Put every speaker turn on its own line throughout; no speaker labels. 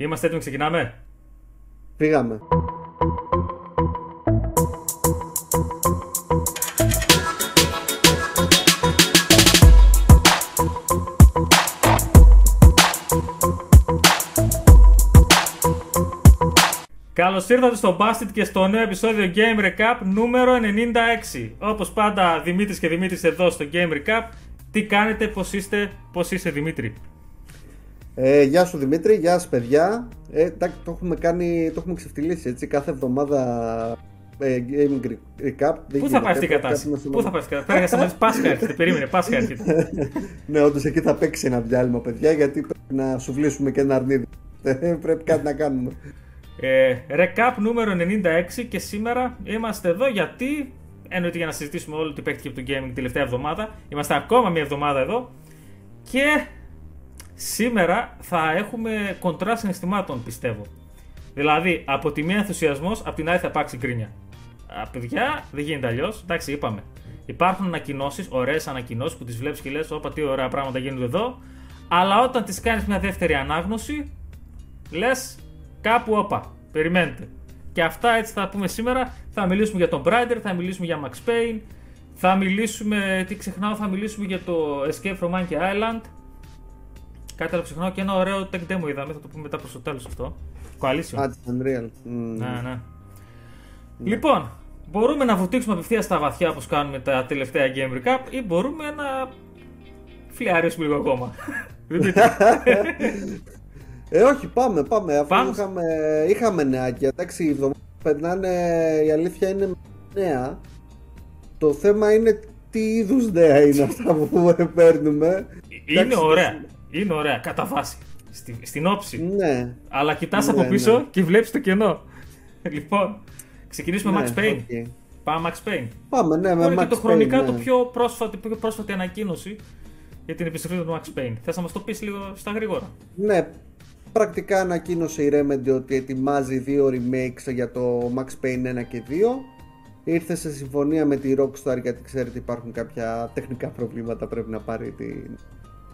Είμαστε έτοιμοι, ξεκινάμε;
Πήγαμε.
Καλώς ήρθατε στο Busted και στο νέο επεισόδιο Game Recap νούμερο 96. Όπως πάντα, Δημήτρης και Δημήτρης εδώ στο Game Recap. Τι κάνετε, πώς είστε, πώς είσαι Δημήτρη;
Ε, γεια σου Δημήτρη, γεια σας παιδιά. Ε, εντάξει, το έχουμε κάνει, το έχουμε ξεφτυλίσει έτσι κάθε εβδομάδα ε, Gaming Recap. Δεν
Πού θα πάει αυτή η
γίνεται,
κατάσταση,
κάτι να
Πού θα πάει αυτή η κατάσταση; Πέρα για Πάσχα έρχεται, περίμενε, Πάσχα έρχεται.
Ναι, όντως εκεί θα παίξει ένα διάλειμμα παιδιά γιατί πρέπει να σου βλύσουμε και ένα αρνίδι. Ε, πρέπει κάτι να κάνουμε.
Ε, recap νούμερο 96 και σήμερα είμαστε εδώ γιατί εννοείται για να συζητήσουμε όλο τι παίχτηκε από το gaming την τελευταία εβδομάδα. Είμαστε ακόμα μια εβδομάδα εδώ και σήμερα θα έχουμε κοντρά συναισθημάτων πιστεύω. Δηλαδή, από τη μία ενθουσιασμός, από την άλλη θα υπάρξει γκρίνια. Α, παιδιά, δεν γίνεται αλλιώς. Εντάξει, είπαμε. Υπάρχουν ανακοινώσεις, ωραίες ανακοινώσεις που τις βλέπεις και λες: Όπα, τι ωραία πράγματα γίνονται εδώ. Αλλά όταν τις κάνεις μια δεύτερη ανάγνωση, λες κάπου όπα. Περιμένετε. Και αυτά έτσι θα πούμε σήμερα. Θα μιλήσουμε για τον Brider, θα μιλήσουμε για Max Payne, θα μιλήσουμε, τι ξεχνάω, θα μιλήσουμε για το Escape from Monkey Island. Κάτι άλλο ξεχνάω και ένα ωραίο tech demo είδαμε, θα το πούμε μετά προς το τέλος αυτό. Coalition.
Α, της Unreal. Μμμ.
Ναι, ναι. Λοιπόν, μπορούμε να βουτήξουμε απευθείας στα βαθιά όπως κάνουμε τα τελευταία Game Recap ή μπορούμε να φλιαρίσουμε λίγο ακόμα. Δημήτρη.
Ε, όχι, πάμε, πάμε. Αφού
Πάμε.
είχαμε, είχαμε νεάκια. Εντάξει, οι εβδομάδες που περνάνε, η αλήθεια είναι νέα. Το θέμα είναι τι είδους νέα είναι αυτά που παίρνουμε.
Είναι
Εντάξει,
ωραία. Είναι ωραία, κατά βάση. Στη, στην όψη.
Ναι.
Αλλά κοιτάς
Ναι,
από πίσω
ναι.
και βλέπεις το κενό. λοιπόν, ξεκινήσουμε
ναι,
Max Payne.
OK.
Πάμε Max Payne.
Πάμε, ναι, με
Είναι και
Max
το χρονικά
Payne,
το
ναι.
πιο πρόσφατη, πιο πρόσφατη ανακοίνωση για την επιστροφή του Max Payne. Θες να μας το πεις λίγο στα γρήγορα;
Ναι, πρακτικά ανακοίνωσε η Remedy ότι ετοιμάζει δύο remakes για το Max Payne 1 και 2. Ήρθε σε συμφωνία με τη Rockstar γιατί ξέρετε υπάρχουν κάποια τεχνικά προβλήματα πρέπει να πάρει τη,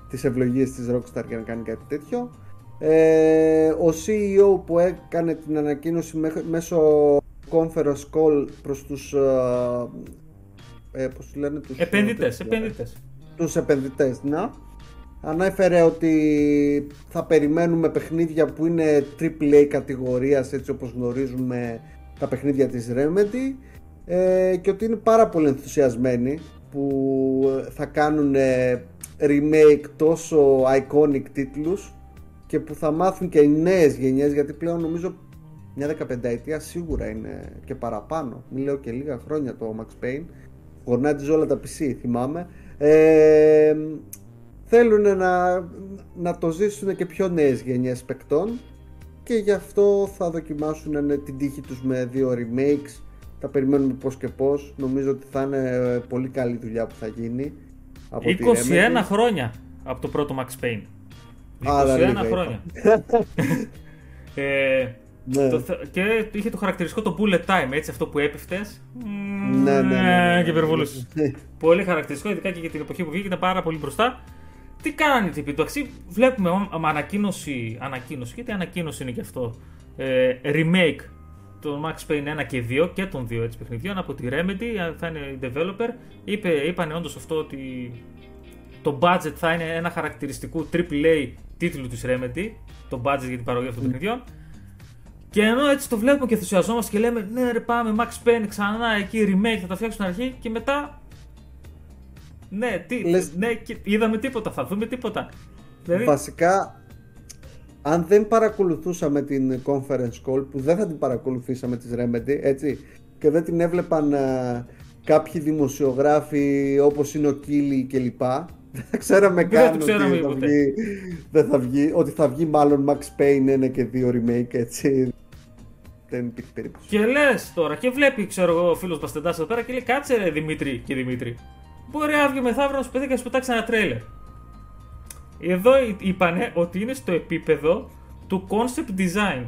τις ευλογίες της Rockstar για να κάνει κάτι τέτοιο. Ε, ο CEO που έκανε την ανακοίνωση μέχ- μέσω conference call προς τους ε, ε, πώς τους λένε τους
Επενδυτές,
τους-
επενδυτές.
τους επενδυτές να ανέφερε ότι θα περιμένουμε παιχνίδια που είναι AAA κατηγορίας έτσι όπως γνωρίζουμε τα παιχνίδια της Remedy ε, και ότι είναι πάρα πολύ ενθουσιασμένοι που θα κάνουν ε, remake τόσο iconic τίτλους και που θα μάθουν και οι νέες γενιές γιατί πλέον νομίζω μια 15 ετία σίγουρα είναι και παραπάνω. Μην λέω και λίγα χρόνια το Max Payne. Γορνάτιζε όλα τα PC θυμάμαι. Ε, θέλουν να, να το ζήσουν και πιο νέες γενιές παικτών και γι' αυτό θα δοκιμάσουν ναι, την τύχη τους με δύο remakes. Τα περιμένουμε πώς και πώς. Νομίζω ότι θα είναι ε, πολύ καλή δουλειά που θα γίνει από τη
21
Remedy.
χρόνια από το πρώτο Max Payne. 21
Άρα λίγα
χρόνια. ε,
Ναι.
το θε- και είχε το χαρακτηριστικό το bullet time, έτσι, αυτό που έπεφτες.
Ναι, ναι, ναι, ναι, ναι.
Και υπερβολούσε. πολύ χαρακτηριστικό, ειδικά και για την εποχή που βγήκε, ήταν πάρα πολύ μπροστά. Τι κάνανε οι τύποι, εντάξει, βλέπουμε όμ- ανακοίνωση, ανακοίνωση, γιατί ανακοίνωση είναι και αυτό, ε, remake των Max Payne 1 και 2 και των δύο έτσι παιχνιδιών από τη Remedy, θα είναι η developer. Είπε, είπανε όντως αυτό ότι το budget θα είναι ένα χαρακτηριστικό AAA τίτλου της Remedy, το budget για την παραγωγή αυτών των παιχνιδιών. Και ενώ έτσι το βλέπουμε και ενθουσιαζόμαστε και λέμε ναι ρε πάμε Max Payne ξανά εκεί remake θα το φτιάξουν στην αρχή και μετά ναι, τι,
Λες-
ναι και είδαμε τίποτα, θα δούμε τίποτα. Δηλαδή,
Βασικά, αν δεν παρακολουθούσαμε την conference call, που δεν θα την παρακολουθήσαμε της Remedy, έτσι, και δεν την έβλεπαν ε, κάποιοι δημοσιογράφοι όπως είναι ο Κίλι και λοιπά, δεν θα ξέραμε
Δεν θα
καν
το
ότι
ξέραμε
θα,
ποτέ.
βγει, δεν θα βγει, ότι θα βγει μάλλον Max Payne 1 και 2 remake, έτσι. Δεν υπήρχε περίπτωση.
Και λες τώρα, και βλέπει, ξέρω εγώ, ο φίλος Παστεντά εδώ πέρα και λέει: Κάτσε ρε Δημήτρη και Δημήτρη. Μπορεί αύριο μεθαύριο να σου πετύχει και να σου πετάξει ένα τρέλερ. Εδώ είπανε ότι είναι στο επίπεδο του concept design.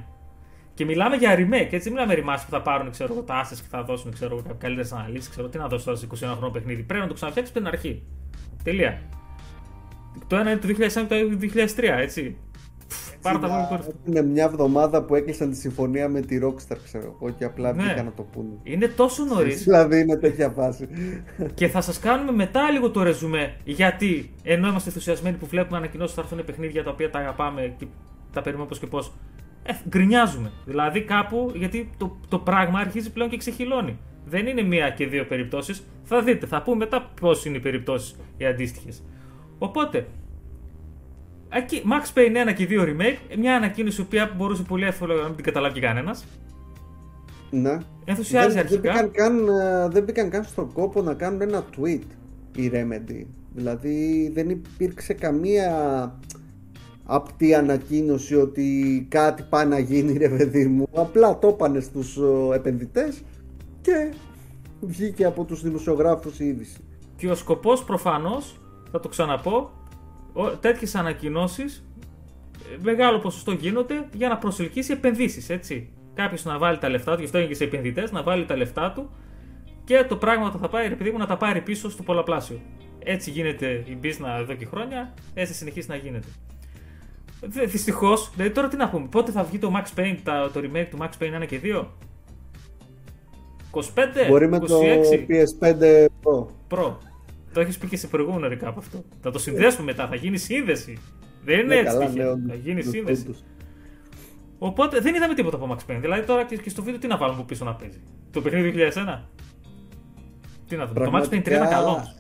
Και μιλάμε για remake, έτσι. Δεν μιλάμε remaster που θα πάρουν ξέρω, εγώ, τα assets και θα δώσουν ξέρω, καλύτερες αναλύσεις. Ξέρω τι να δώσουν τώρα σε 21 χρόνο παιχνίδι. Πρέπει να το ξαναφτιάξεις από την αρχή. Τελεία. Το ένα είναι το 2001 και το άλλο 2003, έτσι. Πάρα τα βγάλουν κορυφή.
Είναι μια εβδομάδα που έκλεισαν τη συμφωνία με τη Rockstar, ξέρω εγώ, και απλά
Ναι.
βγήκαν να το πούνε.
Είναι τόσο νωρίς.
Δηλαδή είναι τέτοια φάση.
και θα σας κάνουμε μετά λίγο το ρεζουμέ. Γιατί ενώ είμαστε ενθουσιασμένοι που βλέπουμε ανακοινώσεις θα έρθουν παιχνίδια τα οποία τα αγαπάμε και τα περιμένουμε πώ και πώς. Ε, γκρινιάζουμε. Δηλαδή κάπου γιατί το, το πράγμα αρχίζει πλέον και ξεχυλώνει. Δεν είναι μία και δύο περιπτώσεις. Θα δείτε, θα πούμε μετά πώς είναι οι περιπτώσεις οι αντίστοιχες. Οπότε, εκεί, Max Payne 1 και 2 remake, μια ανακοίνωση που μπορούσε πολύ εύκολα να μην την καταλάβει κανένας.
Ναι.
Ενθουσιάζει
δεν,
αρχικά.
Δεν μπήκαν, καν, ε, δεν μπήκαν καν στον κόπο να κάνουν ένα tweet η Remedy. Δηλαδή δεν υπήρξε καμία απτή ανακοίνωση ότι κάτι πάει να γίνει ρε παιδί μου. Απλά το έπανε στους ε, επενδυτές και βγήκε από τους δημοσιογράφους η είδηση.
Και ο σκοπός προφανώς, θα το ξαναπώ, τέτοιες ανακοινώσεις ε, μεγάλο ποσοστό γίνονται για να προσελκύσει επενδύσεις, έτσι. Κάποιος να βάλει τα λεφτά του, γι' αυτό είναι και σε επενδυτές, να βάλει τα λεφτά του και το πράγμα που θα πάει, επειδή μου να τα πάρει πίσω στο πολλαπλάσιο. Έτσι γίνεται η business εδώ και χρόνια, έτσι θα συνεχίσει να γίνεται. Δυστυχώς, δηλαδή τώρα τι να πούμε, πότε θα βγει το Max Payne, το remake του Max Payne 1 και 2. 25,
Μπορεί
26.
με το PS5 Pro.
Pro. Το έχεις πει και σε προηγούμενο recap αυτό. Θα το συνδέσουμε μετά, θα γίνει σύνδεση. Δεν είναι
Ναι,
έτσι.
καλά,
τυχαίο.
ναι,
θα γίνει
τους
σύνδεση.
τούτους.
Οπότε δεν είδαμε τίποτα από Max Payne. Δηλαδή τώρα και και στο βίντεο τι να βάλουμε από πίσω να παίζει; Το παιχνίδι 2001. Τι να δούμε; Το Max Payne 3 είναι καλό. όμως.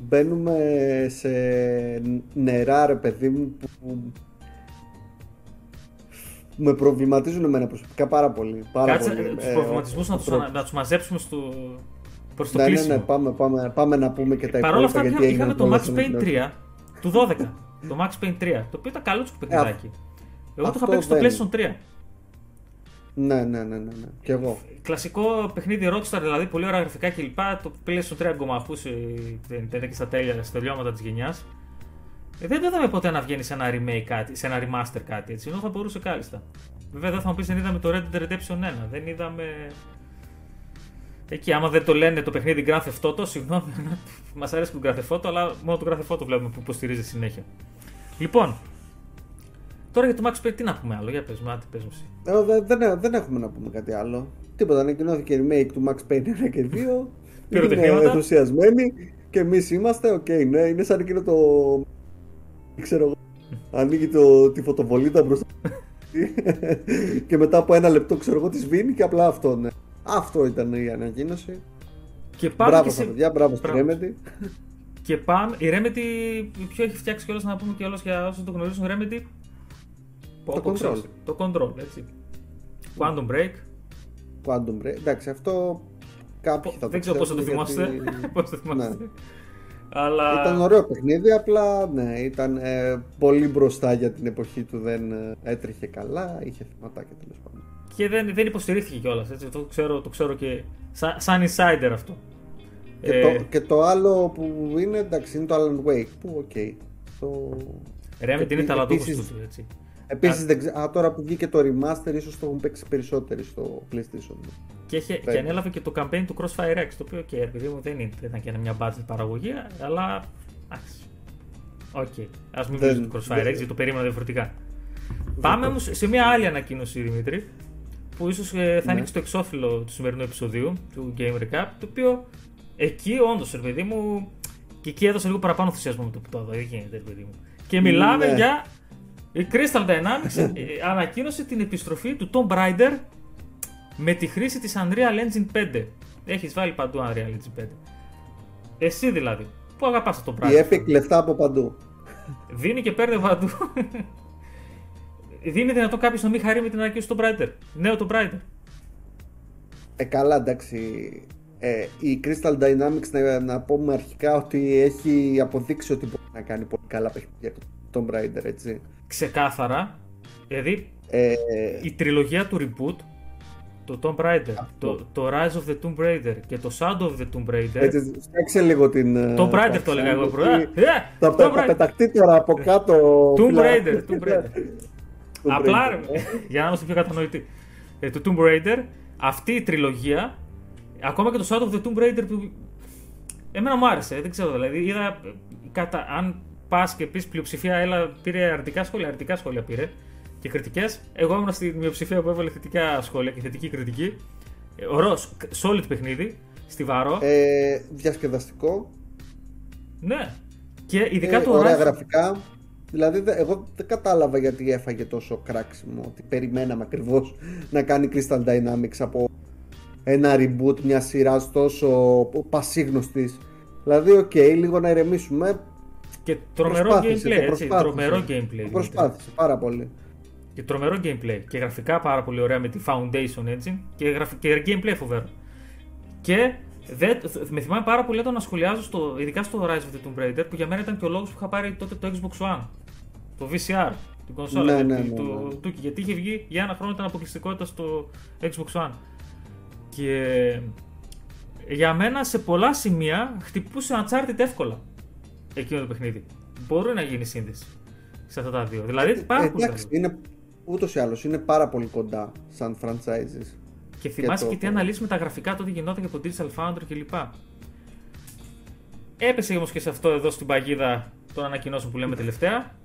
Μπαίνουμε σε νερά ρε παιδί μου που με προβληματίζουν εμένα προσωπικά πάρα πολύ. Πάρα
Κάτσε
πολύ.
τους
Ε,
προβληματισμούς να
ο
τους
τρόπος.
να τους μαζέψουμε στο... προς το
Ναι, ναι,
κλείσιμο.
ναι, πάμε, πάμε, πάμε να πούμε και τα
Παρ' όλα
υπόλοιπα
αυτά
γιατί
είχαμε, είχαμε
έγιναν
το
πολλά
Max
στην
Payne
επιλογή.
3 του 12. το Max Payne 3. Το οποίο ήταν καλό του παιχνιδάκι. Εγώ το είχα
αυτό
παίξει στο
δεν-
PlayStation 3.
Ναι, ναι, ναι, ναι, ναι. Και εγώ.
Κλασικό παιχνίδι Rockstar, δηλαδή πολύ ωραία γραφικά κλπ. Το PlayStation 3 αγκομαχούσε δεν ήταν και στα τέλεια, στα τελειώματα της γενιάς. Ε, δεν το είδαμε ποτέ να βγαίνει σε ένα remake κάτι, σε ένα remaster κάτι έτσι, ενώ θα μπορούσε κάλλιστα. Βέβαια δεν θα μου πεις δεν είδαμε το Red Dead Redemption 1, δεν είδαμε. Εκεί, άμα δεν το λένε το παιχνίδι Grand Theft Auto, συγγνώμη, μας αρέσει το Grand Theft Auto, αλλά μόνο το Grand Theft Auto βλέπουμε που υποστηρίζει συνέχεια. Λοιπόν, τώρα για το Max Payne τι να πούμε άλλο, για πες μου, άντε, πες μου εσύ.
Ε, δε- δεν, δεν έχουμε να πούμε κάτι άλλο. Τίποτα. Ανακοινώθηκε remake του Max Payne 1 και 2. είναι
Πυροτεχνήματα.
ενθουσιασμένοι και εμείς είμαστε. Οκ, ναι, είναι σαν εκείνο το. ξέρω εγώ. Ανοίγει το, τη φωτοβολίδα μπροστά. και μετά από ένα λεπτό ξέρω εγώ της σβήνει και απλά αυτό ναι. Αυτό ήταν η ανακοίνωση.
Και πάμε
Μπράβο
και
στα
σε...
παιδιά, μπράβο στη
Μπράβο.
Remedy.
Και πάμε. Η Remedy, ποιο έχει φτιάξει κιόλας να πούμε κιόλας για όσους το γνωρίζουν, Remedy; Πω,
Το
πω,
Control.
ξέρεις, Το control, έτσι. Quantum Break.
Quantum Break. Εντάξει, αυτό κάποιοι θα το
Δεν ξέρω πώς θα το
ξέρουν,
θυμάστε.
γιατί-
Πώς θα το θυμάστε.
Ναι.
Αλλά.
Ήταν ωραίο παιχνίδι, απλά ναι, ήταν ε, πολύ μπροστά για την εποχή του. Δεν ε, έτρεχε καλά, είχε θεματάκια τέλος πάντων.
Και δεν, δεν υποστηρίχθηκε κιόλας. Το, ξέρω, το ξέρω και σαν, σαν insider αυτό.
Και,
Ε,
το, και το άλλο που είναι, εντάξει, είναι το Alan Wake. Που, οκ. Το...
Remedy είναι
επί-
ταλαντούχο
επίσης-
τους, έτσι.
Επίσης, δεν ξέ- α, τώρα που βγήκε το remaster, ίσως το έχουν παίξει περισσότεροι στο PlayStation.
Και, είχε, και
Φαίνεται.
ανέλαβε και το campaign του Crossfire X, το οποίο και επειδή μου δεν, είναι, δεν ήταν και μια budget παραγωγή, αλλά. Εντάξει. Οκ. Α μην
Δεν-
μιλήσουμε του Crossfire
δεν-
X, γιατί το περίμενα διαφορετικά. Πάμε όμως σε μια άλλη ανακοίνωση, Δημήτρη, που ίσως θα είναι
Ναι.
και στο εξώφυλλο του σημερινού επεισοδίου του Game Recap, το οποίο εκεί όντως, ρε παιδί μου, και εκεί έδωσε λίγο παραπάνω ενθουσιασμό με το που το είδα. Δεν γίνεται, ρε παιδί μου. Και μιλάμε
Ναι.
για. Η Crystal Dynamics ε, ανακοίνωσε την επιστροφή του Tomb Raider με τη χρήση της Unreal Engine 5. Έχεις βάλει παντού Unreal Engine 5. Εσύ δηλαδή, που αγαπάς αυτό το
Η
πράγμα.
Epic λεφτά από παντού.
Δίνει και παίρνει παντού. Δίνει δυνατόν κάποιος να μην χαρεί με την ανακοίνωση του Tomb Raider. Νέο Tomb Raider.
Ε, καλά, εντάξει. Ε, η Crystal Dynamics να, να πούμε αρχικά ότι έχει αποδείξει ότι μπορεί να κάνει πολύ καλά παιχνίδια το Tomb Raider, έτσι.
Ξεκάθαρα. Δηλαδή,
Ε,
η τριλογία του reboot, το Tomb Raider, το, το Rise of the Tomb Raider και το Shadow of the Tomb Raider.
έτσι, φτιάξε λίγο την... ε,
Tomb Raider
τάξη,
το έλεγα εγώ
γιατί
πρώτα. Ε,
Θα,
Tomb
πε- θα
Raider.
πεταχτεί τώρα από κάτω.
Tomb
φυλά.
Raider, Tomb Raider.
Tomb
Απλά
Raider.
ρε, για να είμαστε πιο κατανοητοί. Ε, το Tomb Raider, αυτή η τριλογία, ακόμα και το Shadow of the Tomb Raider που. Εμένα μου άρεσε, δεν ξέρω δηλαδή. Είδα, ε, κατα... αν πας και πεις πλειοψηφία, έλα, πήρε αρνητικά σχόλια, αρνητικά σχόλια πήρε και κριτικές. Εγώ ήμουν στη μειοψηφία που έβαλε θετικά σχόλια και θετική κριτική. Ε, ωραίο, solid παιχνίδι, στιβαρό.
Ε, διασκεδαστικό.
Ναι. Και ειδικά
ε,
το
Ωραία
Horizon-
γραφικά. Δηλαδή, δε- εγώ δεν κατάλαβα γιατί έφαγε τόσο κράξιμο. Ότι περιμέναμε ακριβώς να κάνει Crystal Dynamics από ένα reboot μια σειρά τόσο πασίγνωστης. Δηλαδή, οκ, λίγο να ηρεμήσουμε.
Και τρομερό
Προσπάθησε,
gameplay,
το
έτσι.
προσπάθησε.
Τρομερό gameplay.
Το
γίνεται.
προσπάθησε πάρα πολύ.
Και τρομερό gameplay. Και γραφικά πάρα πολύ ωραία με τη Foundation Engine και, γραφ... και gameplay φοβερό. Και δεν... με θυμάμαι πάρα πολύ όταν να σχολιάζω, στο... ειδικά στο Rise of the Tomb Raider, που για μένα ήταν και ο λόγος που είχα πάρει τότε το Xbox One. Το VCR, την κονσόλα.
Ναι,
γιατί,
ναι, ναι,
το...
ναι.
του- γιατί είχε βγει για ένα χρόνο ήταν αποκλειστικότητα στο Xbox One. Και για μένα σε πολλά σημεία χτυπούσε Uncharted εύκολα εκείνο το παιχνίδι. Μπορεί να γίνει σύνδεση σε αυτά τα δύο. Δηλαδή πάρα πολύ
Ε, Εντάξει,
καλό.
είναι ούτως ή άλλως είναι πάρα πολύ κοντά σαν franchises.
Και θυμάσαι
το-
και, τι αναλύσει με τα γραφικά τότε γινόταν και από το Digital Foundry κλπ. Έπεσε όμως και σε αυτό εδώ στην παγίδα των ανακοινώσεων που λέμε τελευταία.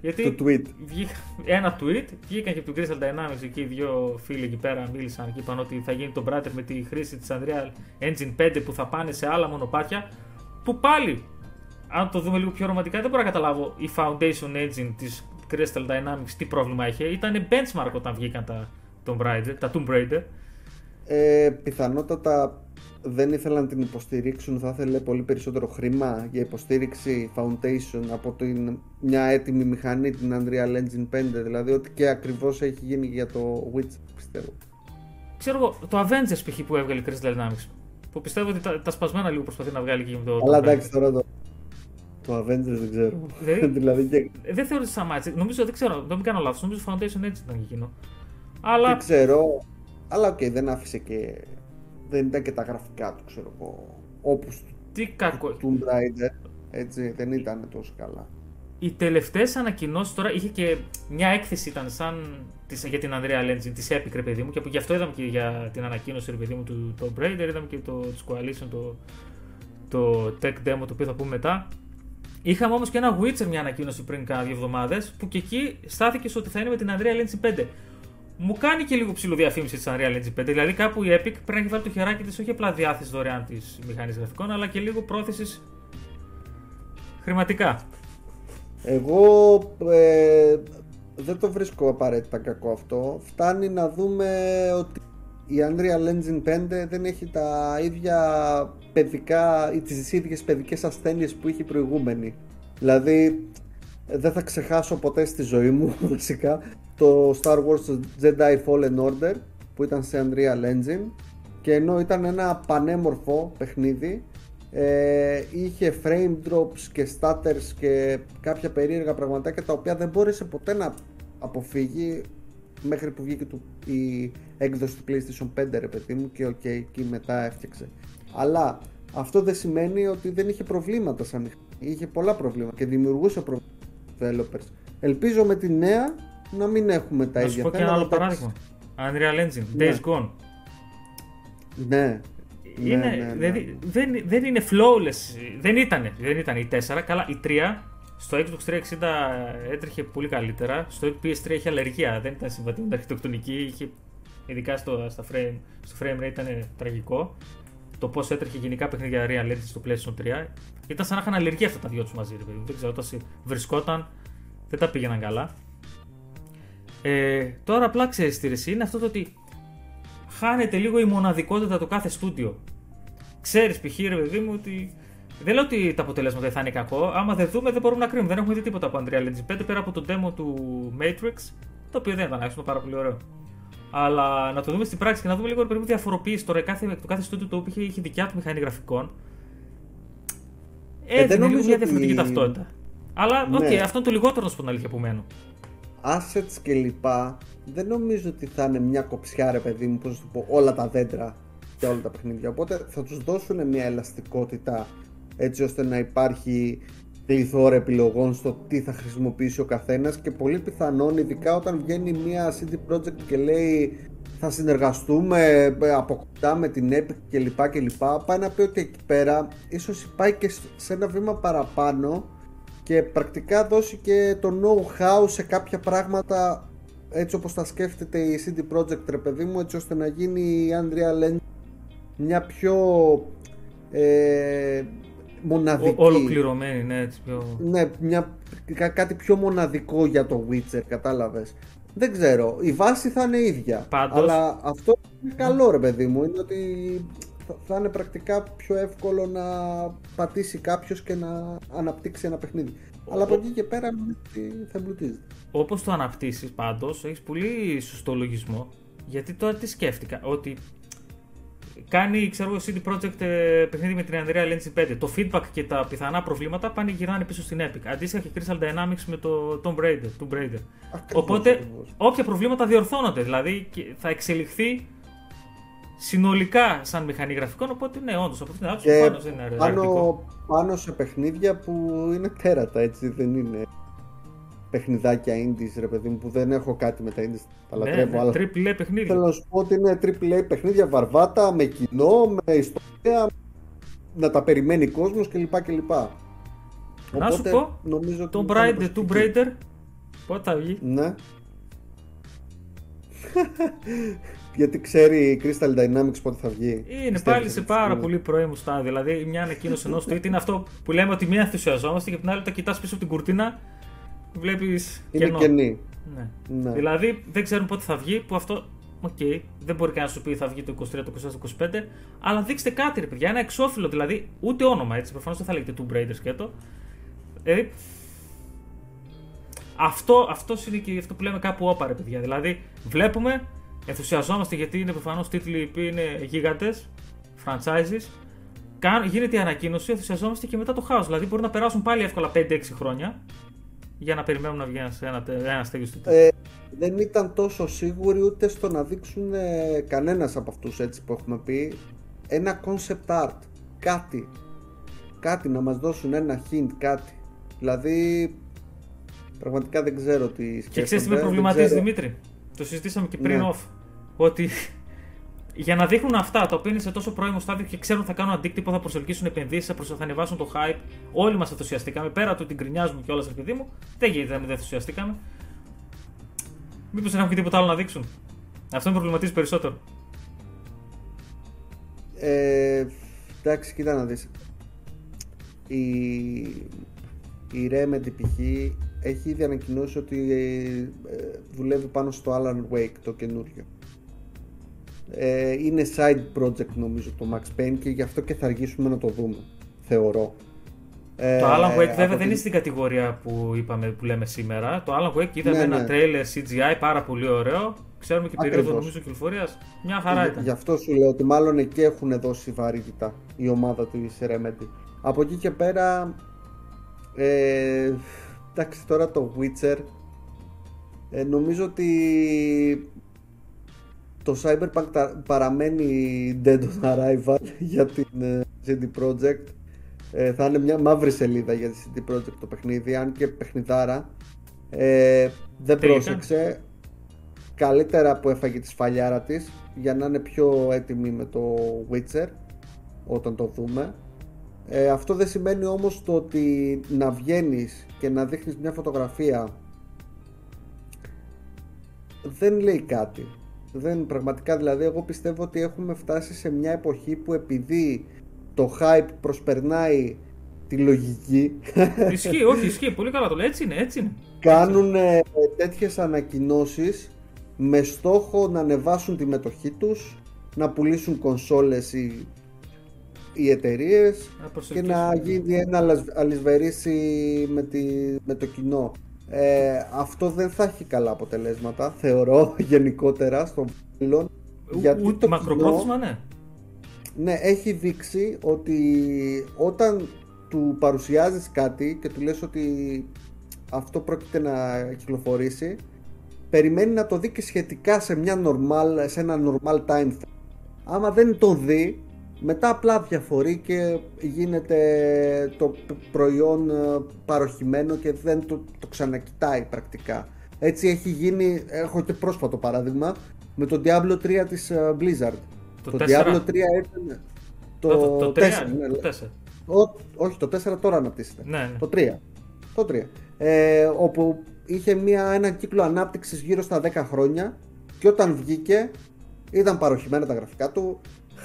Γιατί
Το tweet.
βγήκα- ένα tweet, βγήκαν και από το Crystal Dynamics εκεί οι δύο φίλοι εκεί πέρα μίλησαν και είπαν ότι θα γίνει το Bratter με τη χρήση της Unreal Engine 5 που θα πάνε σε άλλα μονοπάτια. Που πάλι, αν το δούμε λίγο πιο ρομαντικά, δεν μπορώ να καταλάβω η Foundation Engine της Crystal Dynamics τι πρόβλημα είχε. Ήταν benchmark όταν βγήκαν τα Tomb Raider, τα Tomb Raider.
Ε, πιθανότατα δεν ήθελαν να την υποστηρίξουν, θα ήθελε πολύ περισσότερο χρήμα για υποστήριξη Foundation από την, μια έτοιμη μηχανή, την Unreal Engine 5, δηλαδή ότι και ακριβώς έχει γίνει για το Witch, πιστεύω.
Ξέρω εγώ, το Avengers π.χ. που έβγαλε η Crystal Dynamics. Που πιστεύω ότι τα, τα σπασμένα λίγο προσπαθεί να βγάλει και με το.
Αλλά
Tomb Raider.
εντάξει τώρα το, το Avengers δεν ξέρω.
Δηλαδή-
δηλαδή και,
Ε, Δεν θεωρώ ότι σταμάτησε. Νομίζω, δεν ξέρω, δεν μην κάνω λάθος. Νομίζω Foundation έτσι ήταν και εκείνο. Αλλά
δεν ξέρω, αλλά οκ, δεν άφησε και, δεν ήταν και τα γραφικά του, ξέρω εγώ, όπως
τι κακό.
του Tomb Raider, έτσι, δεν ήταν τόσο καλά.
Οι τελευταίες ανακοινώσεις τώρα είχε και μια έκθεση ήταν σαν της, για την Unreal Engine της Epic, ρε παιδί μου. Και που γι' αυτό είδαμε και για την ανακοίνωση, ρε παιδί μου, του Tomb Raider. Είδαμε και το της Coalition, το, το tech demo το οποίο θα πούμε μετά. Είχαμε όμως και ένα Witcher μια ανακοίνωση πριν κάνα δύο εβδομάδες που και εκεί στάθηκε ότι θα είναι με την Unreal Engine 5. Μου κάνει και λίγο ψηλοδιαφήμιση τη Unreal Engine 5. Δηλαδή κάπου η Epic πρέπει να έχει βάλει το χεράκι της όχι απλά διάθεση δωρεάν της μηχανής γραφικών, αλλά και λίγο πρόθεσης χρηματικά.
Εγώ ε, δεν το βρίσκω απαραίτητα κακό αυτό. Φτάνει να δούμε ότι η Unreal Engine 5 δεν έχει τα ίδια παιδικά ή τις ίδιες παιδικές ασθένειες που είχε η προηγούμενη. Δηλαδή δεν θα ξεχάσω ποτέ στη ζωή μου βασικά το Star Wars το Jedi Fallen Order που ήταν σε Unreal Engine και ενώ ήταν ένα πανέμορφο παιχνίδι ε, είχε frame drops και stutters και κάποια περίεργα πραγματάκια τα οποία δεν μπόρεσε ποτέ να αποφύγει μέχρι που βγήκε του, η έκδοση του PlayStation 5 ρε παιδί μου και ok εκεί μετά έφτιαξε αλλά αυτό δεν σημαίνει ότι δεν είχε προβλήματα σαν μηχανή. είχε πολλά προβλήματα και δημιουργούσε προβλήματα developers ελπίζω με τη νέα να μην έχουμε τα
Να σου
ίδια
πω και ένα άλλο
θέματα.
παράδειγμα. Unreal Engine,
Ναι.
Days Gone.
ναι
Είναι,
ναι, ναι, ναι.
Δηλαδή, δεν, δεν είναι flawless. Δεν ήταν, δεν ήταν η 4. Καλά, η 3 στο Xbox 360 έτρεχε πολύ καλύτερα. Στο PS3 είχε αλλεργία. Δεν ήταν συμβατή με την αρχιτεκτονική. Είχε, ειδικά στο, στα frame, στο frame rate ήταν τραγικό. Το πώς έτρεχε γενικά παιχνίδια Real Engine στο PlayStation 3. Ήταν σαν να είχαν αλλεργία αυτά τα δυο τους μαζί. Ρε, παιδί μου. δεν ξέρω, όταν συ- βρισκόταν δεν τα πήγαιναν καλά. Ε, τώρα απλά ξέρεις τι ρε, εσύ, είναι αυτό το ότι χάνεται λίγο η μοναδικότητα του κάθε στούντιο. Ξέρεις π.χ. ρε παιδί μου ότι. Δεν λέω ότι τα αποτελέσματα δεν θα είναι κακό. Άμα δεν δούμε, δεν μπορούμε να κρίνουμε. Δεν έχουμε δει τίποτα από Unreal Engine 5 πέρα από το demo του Matrix, το οποίο δεν ήταν άξιο, πάρα πολύ ωραίο. Αλλά να το δούμε στην πράξη και να δούμε λίγο ρε παιδί μου διαφοροποίηση. Τώρα κάθε, το κάθε στούντιο το οποίο είχε, είχε δικιά του μηχανή γραφικών.
δεν
Έδινε λίγο
νομίζω
μια
ότι-
διαφορετική ταυτότητα. Αλλά οκ,
Ναι.
αυτό είναι το λιγότερο να σου πω την αλήθεια από μένα.
Assets και λοιπά δεν νομίζω ότι θα είναι μια κοψιά ρε παιδί μου πώς να σου το πω όλα τα δέντρα και όλα τα παιχνίδια. Οπότε θα τους δώσουν μια ελαστικότητα έτσι ώστε να υπάρχει πληθώρα επιλογών στο τι θα χρησιμοποιήσει ο καθένας και πολύ πιθανόν ειδικά όταν βγαίνει μια CD Projekt και λέει θα συνεργαστούμε ε, από κοντά με την Epic κλπ κλπ πάει να πει ότι εκεί πέρα ίσως πάει και σε ένα βήμα παραπάνω και πρακτικά δώσει και το know-how σε κάποια πράγματα έτσι όπως τα σκέφτεται η CD Projekt ρε παιδί μου έτσι ώστε να γίνει η Unreal Engine μια πιο ε, μοναδική.
Ο, ολοκληρωμένη ναι έτσι πιο...
ναι, μια, κάτι πιο μοναδικό για το Witcher κατάλαβες. Δεν ξέρω, η βάση θα είναι ίδια
Πάντως...
αλλά αυτό είναι καλό ρε παιδί μου είναι ότι θα είναι πρακτικά πιο εύκολο να πατήσει κάποιος και να αναπτύξει ένα παιχνίδι. Αλλά από εκεί και πέρα θα εμπλουτίζεται.
Όπως το αναπτύσσεις πάντως, έχεις πολύ σωστό λογισμό. Γιατί τώρα τι σκέφτηκα, ότι κάνει ξέρω, CD Projekt ε, παιχνίδι με την Unreal Engine 5. Το feedback και τα πιθανά προβλήματα πάνε γυρνάνε πίσω στην Epic. Αντίστοιχα και Crystal Dynamics με το Tomb Raider. Tomb Raider. Οπότε όποια προβλήματα διορθώνονται. Δηλαδή θα εξελιχθεί συνολικά σαν μηχανή γραφικών. Οπότε ναι, όντως από την άποψη πάνω δεν είναι
πάνω, πάνω σε παιχνίδια που είναι τέρατα, έτσι δεν είναι παιχνιδάκια indies, ρε παιδί μου, που δεν έχω κάτι με τα indies. Τα
ναι, λατρεύω, ναι, αλλά triple παιχνίδια.
Θέλω να σου πω ότι είναι triple παιχνίδια βαρβάτα, με κοινό, με ιστορία, να τα περιμένει κόσμος κλπ. κλπ.
Να σου πω, νομίζω το Bride, Tomb Raider, πότε θα βγει;
Ναι. Γιατί ξέρει η Crystal Dynamics πότε θα βγει.
Είναι πάλι σε πάρα πολύ πρώιμο στάδιο. Δηλαδή, μια ανακοίνωση ενός tweet είναι αυτό που λέμε ότι μία ενθουσιαζόμαστε και την άλλη τα κοιτάς πίσω από την κουρτίνα. Βλέπεις.
Είναι κενή.
Ναι. ναι. Δηλαδή, δεν ξέρουν πότε θα βγει. Που αυτό. OK, okay, δεν μπορεί κανένας να σου πει θα βγει το 23, το 24, το 25. Αλλά δείξτε κάτι, ρε παιδιά. Ένα εξώφυλλο δηλαδή. Ούτε όνομα έτσι. Προφανώς δεν θα λέγεται Tomb Raider σκέτο. Ε, αυτό, αυτός είναι και αυτό που λέμε κάπου όπα, παιδιά. Δηλαδή, βλέπουμε ενθουσιαζόμαστε γιατί είναι προφανώς τίτλοι που είναι γίγαντες, franchises. Γίνεται η ανακοίνωση, ενθουσιαζόμαστε και μετά το χάος. Δηλαδή μπορεί να περάσουν πάλι εύκολα 5-6 χρόνια για να περιμένουμε να βγει ένα, ένα τέτοιο τίτλο. Ε,
δεν ήταν τόσο σίγουροι ούτε στο να δείξουν ε, κανένας από αυτούς έτσι που έχουμε πει ένα concept art. Κάτι. Κάτι να μας δώσουν ένα hint, κάτι. Δηλαδή, πραγματικά δεν ξέρω τι σκέφτομαι.
Και ξέρεις τι με προβληματίζει Δημήτρη; Το συζητήσαμε και πριν ναι. off. Ότι για να δείχνουν αυτά τα οποία είναι σε τόσο πρώιμο στάδιο και ξέρουν θα κάνουν αντίκτυπο, θα προσελκύσουν επενδύσεις, θα ανεβάσουν το hype. Όλοι μας ενθουσιαστήκαμε. Πέρα του την κρινιάζουμε και όλα σε παιδί μου, δεν γίνεται να μην ενθουσιαστήκαμε. Μήπως δεν έχουν και τίποτα άλλο να δείξουν. Αυτό με προβληματίζει περισσότερο.
Ε, εντάξει, κοίτα να δεις. Η, η Remedy π.χ έχει ήδη ανακοινώσει ότι ε, ε, δουλεύει πάνω στο Alan Wake το καινούριο. Ε, είναι side project νομίζω το Max Payne και γι' αυτό και θα αργήσουμε να το δούμε, θεωρώ.
Το Alan Wake βέβαια δεν είναι στην κατηγορία που, είπαμε, που λέμε σήμερα. Το Alan Wake είδαμε ναι, ένα ναι. trailer CGI πάρα πολύ ωραίο. Ξέρουμε και περίοδο νομίζω κυκλοφορίας. Μια χαρά ήταν.
Γι' αυτό σου λέω ότι μάλλον εκεί έχουν δώσει βαρύτητα η ομάδα του Remedy. Από εκεί και πέρα ε, Εντάξει τώρα το Witcher ε, νομίζω ότι το Cyberpunk παραμένει dead on arrival για την ε, CD Projekt ε, θα είναι μια μαύρη σελίδα για τη CD Projekt το παιχνίδι αν και παιχνιδάρα. Ε, δεν πρόσεξε. Καλύτερα που έφαγε τη σφαλιάρα της για να είναι πιο έτοιμη με το Witcher όταν το δούμε. Ε, αυτό δεν σημαίνει όμως το ότι να βγαίνεις και να δείχνεις μια φωτογραφία δεν λέει κάτι. Δεν, πραγματικά δηλαδή εγώ πιστεύω ότι έχουμε φτάσει σε μια εποχή που επειδή το hype προσπερνάει τη λογική
Ισχύει, όχι ισχύει, πολύ καλά το λέει, έτσι είναι, έτσι είναι.
Κάνουν ε, τέτοιες ανακοινώσεις με στόχο να ανεβάσουν τη μετοχή τους να πουλήσουν κονσόλες ή οι εταιρείες και να γίνει ένα αλυσβερίσι με, τη, με το κοινό. Ε, αυτό δεν θα έχει καλά αποτελέσματα, θεωρώ γενικότερα στο μέλλον.
Γιατί το μακροπρόθεσμα, ναι.
Ναι, έχει δείξει ότι όταν του παρουσιάζεις κάτι και του λες ότι αυτό πρόκειται να κυκλοφορήσει, περιμένει να το δει και σχετικά σε, μια normal, σε ένα normal time Άμα δεν το δει, μετά απλά διαφορεί και γίνεται το προϊόν ε, παροχημένο και δεν το, το ξανακοιτάει πρακτικά. Έτσι έχει γίνει, έχω και πρόσφατο παράδειγμα, με το Diablo 3 της ε, Blizzard.
Το, το Diablo 3
ήταν...
Το, το, το 4, 4. Ναι,
το 4. όχι, το 4 τώρα αναπτύσσεται.
Ναι, ναι.
Το 3. Το 3. Ε, όπου είχε μια, ένα κύκλο ανάπτυξης γύρω στα 10 χρόνια και όταν βγήκε ήταν παροχημένα τα γραφικά του,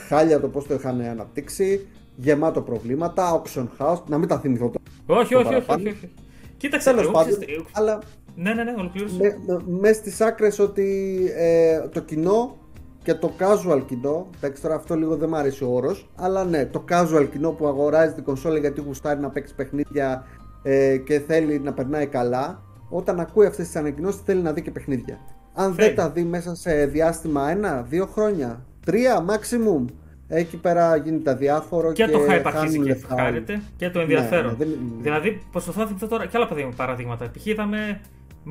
χάλια το πώς το είχαν αναπτύξει, γεμάτο προβλήματα, auction house, να μην τα θυμηθώ
τώρα. Όχι, όχι, όχι, όχι, όχι. Κοίταξε,
Τέλος πάντων, αλλά
ναι, ναι, ναι, ολοκλήρωσε.
Με, με στις άκρες ότι ε, το κοινό και το casual κοινό, εντάξει τώρα αυτό λίγο δεν μου αρέσει ο όρος, αλλά ναι, το casual κοινό που αγοράζει την κονσόλα γιατί γουστάρει να παίξει παιχνίδια ε, και θέλει να περνάει καλά, όταν ακούει αυτές τις ανακοινώσεις θέλει να δει και παιχνίδια. Αν δεν τα δει μέσα σε διάστημα ένα, δύο χρόνια, τρία maximum, εκεί πέρα γίνεται αδιάφορο
και,
και
το hype αρχίζει και χάρεται και το ενδιαφέρον.
Ναι, ναι,
δηλαδή, προσπαθώ να θυμηθώ τώρα και άλλα παραδείγματα. Π.χ. είδαμε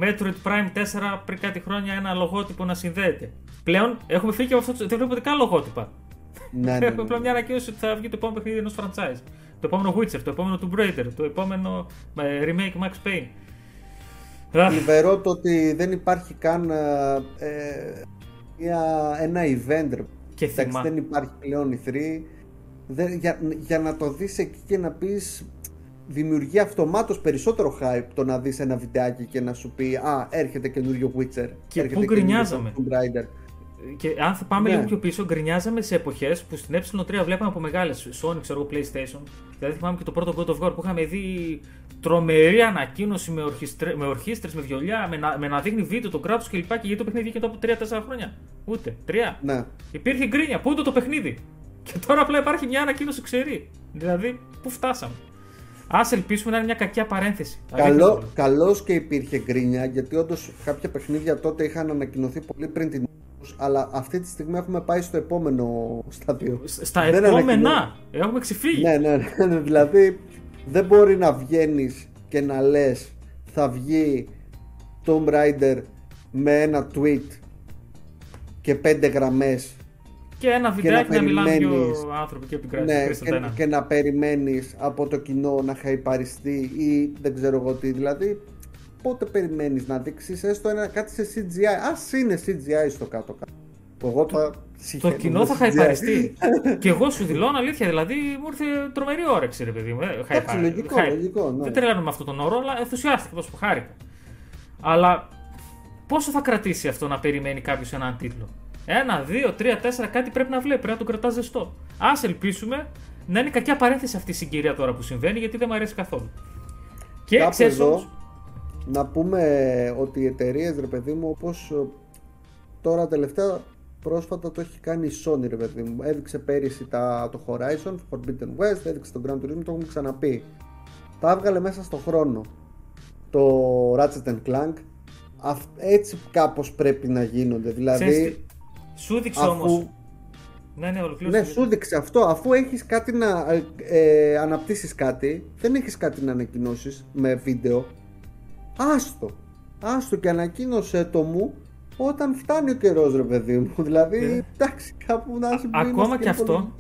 Metroid Prime 4 πριν κάτι χρόνια ένα λογότυπο να συνδέεται. Πλέον έχουμε φύγει από αυτό. Δεν βλέπω καν λογότυπα.
Ναι, ναι, ναι.
Έχουμε πλέον μια ανακοίνωση ότι θα βγει το επόμενο παιχνίδι ενός franchise. Το επόμενο Witcher, το επόμενο Tomb Raider, το επόμενο ε, remake Max Payne.
Λιβερό το ότι δεν υπάρχει καν ε, ε μια, ένα event.
Και Εντάξει,
δεν υπάρχει πλέον η 3. Δεν, για, για να το δεις εκεί και να πεις δημιουργεί αυτομάτως περισσότερο hype το να δεις ένα βιντεάκι και να σου πει «Α, έρχεται καινούριο Witcher».
Και πού γκρινιάζαμε. Και αν θα πάμε ναι. λίγο πιο πίσω, γκρινιάζαμε σε εποχές που στην Ε3 βλέπαμε από μεγάλες Sony, ξέρω PlayStation. Δηλαδή θυμάμαι και το πρώτο God of War που είχαμε δει τρομερή ανακοίνωση με, ορχιστρε, με ορχήστρες, με βιολιά, με να, με να δείχνει βίντεο τον κράτος κλπ. Και, γιατί το παιχνίδι βγήκε από 3-4 χρόνια. Ούτε. 3.
Ναι.
Υπήρχε γκρίνια. Πού το παιχνίδι; Και τώρα απλά υπάρχει μια ανακοίνωση ξερή. Δηλαδή, πού φτάσαμε. Α ελπίσουμε να είναι μια κακιά παρένθεση.
Καλό, καλώς και υπήρχε γκρίνια γιατί όντως κάποια παιχνίδια τότε είχαν ανακοινωθεί πολύ πριν την αλλά αυτή τη στιγμή έχουμε πάει στο επόμενο στάδιο.
Στα δεν επόμενα! Έχουμε ξεφύγει.
Ναι, ναι, ναι, ναι, δηλαδή δεν μπορεί να βγαίνεις και να λες θα βγει Tomb Raider με ένα tweet και πέντε γραμμές
και ένα βιντεάκι να, να μιλάνε δύο άνθρωποι και από την
ναι, και, και, να περιμένεις από το κοινό να χαϊπαριστεί ή δεν ξέρω εγώ τι. Δηλαδή, πότε περιμένεις να δείξεις έστω ένα, κάτι σε CGI. Α είναι CGI στο κάτω-κάτω. Εγώ
το, το κοινό θα χαϊπαριστεί. και εγώ σου δηλώνω αλήθεια, δηλαδή μου ήρθε τρομερή όρεξη, ρε παιδί μου.
Ε, Εντάξει, λογικό, λογικό. Ναι.
Δεν τρελαίνω με αυτόν τον όρο, αλλά ενθουσιάστηκα τόσο που χάρηκα. Αλλά πόσο θα κρατήσει αυτό να περιμένει κάποιος έναν τίτλο; Ένα, δύο, τρία, τέσσερα, κάτι πρέπει να βλέπει, πρέπει να τον κρατάς ζεστό. Α ελπίσουμε να είναι κακιά παρένθεση αυτή η συγκυρία τώρα που συμβαίνει, γιατί δεν μου αρέσει καθόλου.
Και ξέρει να πούμε ότι οι εταιρείες, ρε παιδί μου, όπως ε, τώρα τελευταία πρόσφατα το έχει κάνει η Sony, ρε παιδί μου. Έδειξε πέρυσι τα, το Horizon, Forbidden West, έδειξε τον Grand Turismo, το έχουμε ξαναπεί. Τα έβγαλε μέσα στο χρόνο. Το Ratchet Clank. έτσι κάπως πρέπει να γίνονται. Δηλαδή,
σου δείξε όμως. Ναι, ναι,
ολοκλήρωσε. Ναι, σου δείξε αυτό. Αφού έχεις κάτι να ε, ε αναπτύσσεις κάτι, δεν έχεις κάτι να ανακοινώσεις με βίντεο. Άστο. Άστο και ανακοίνωσε το μου όταν φτάνει ο καιρός, ρε παιδί μου. Δηλαδή, yeah. Ναι. εντάξει, κάπου να σου
Ακόμα και, αυτό.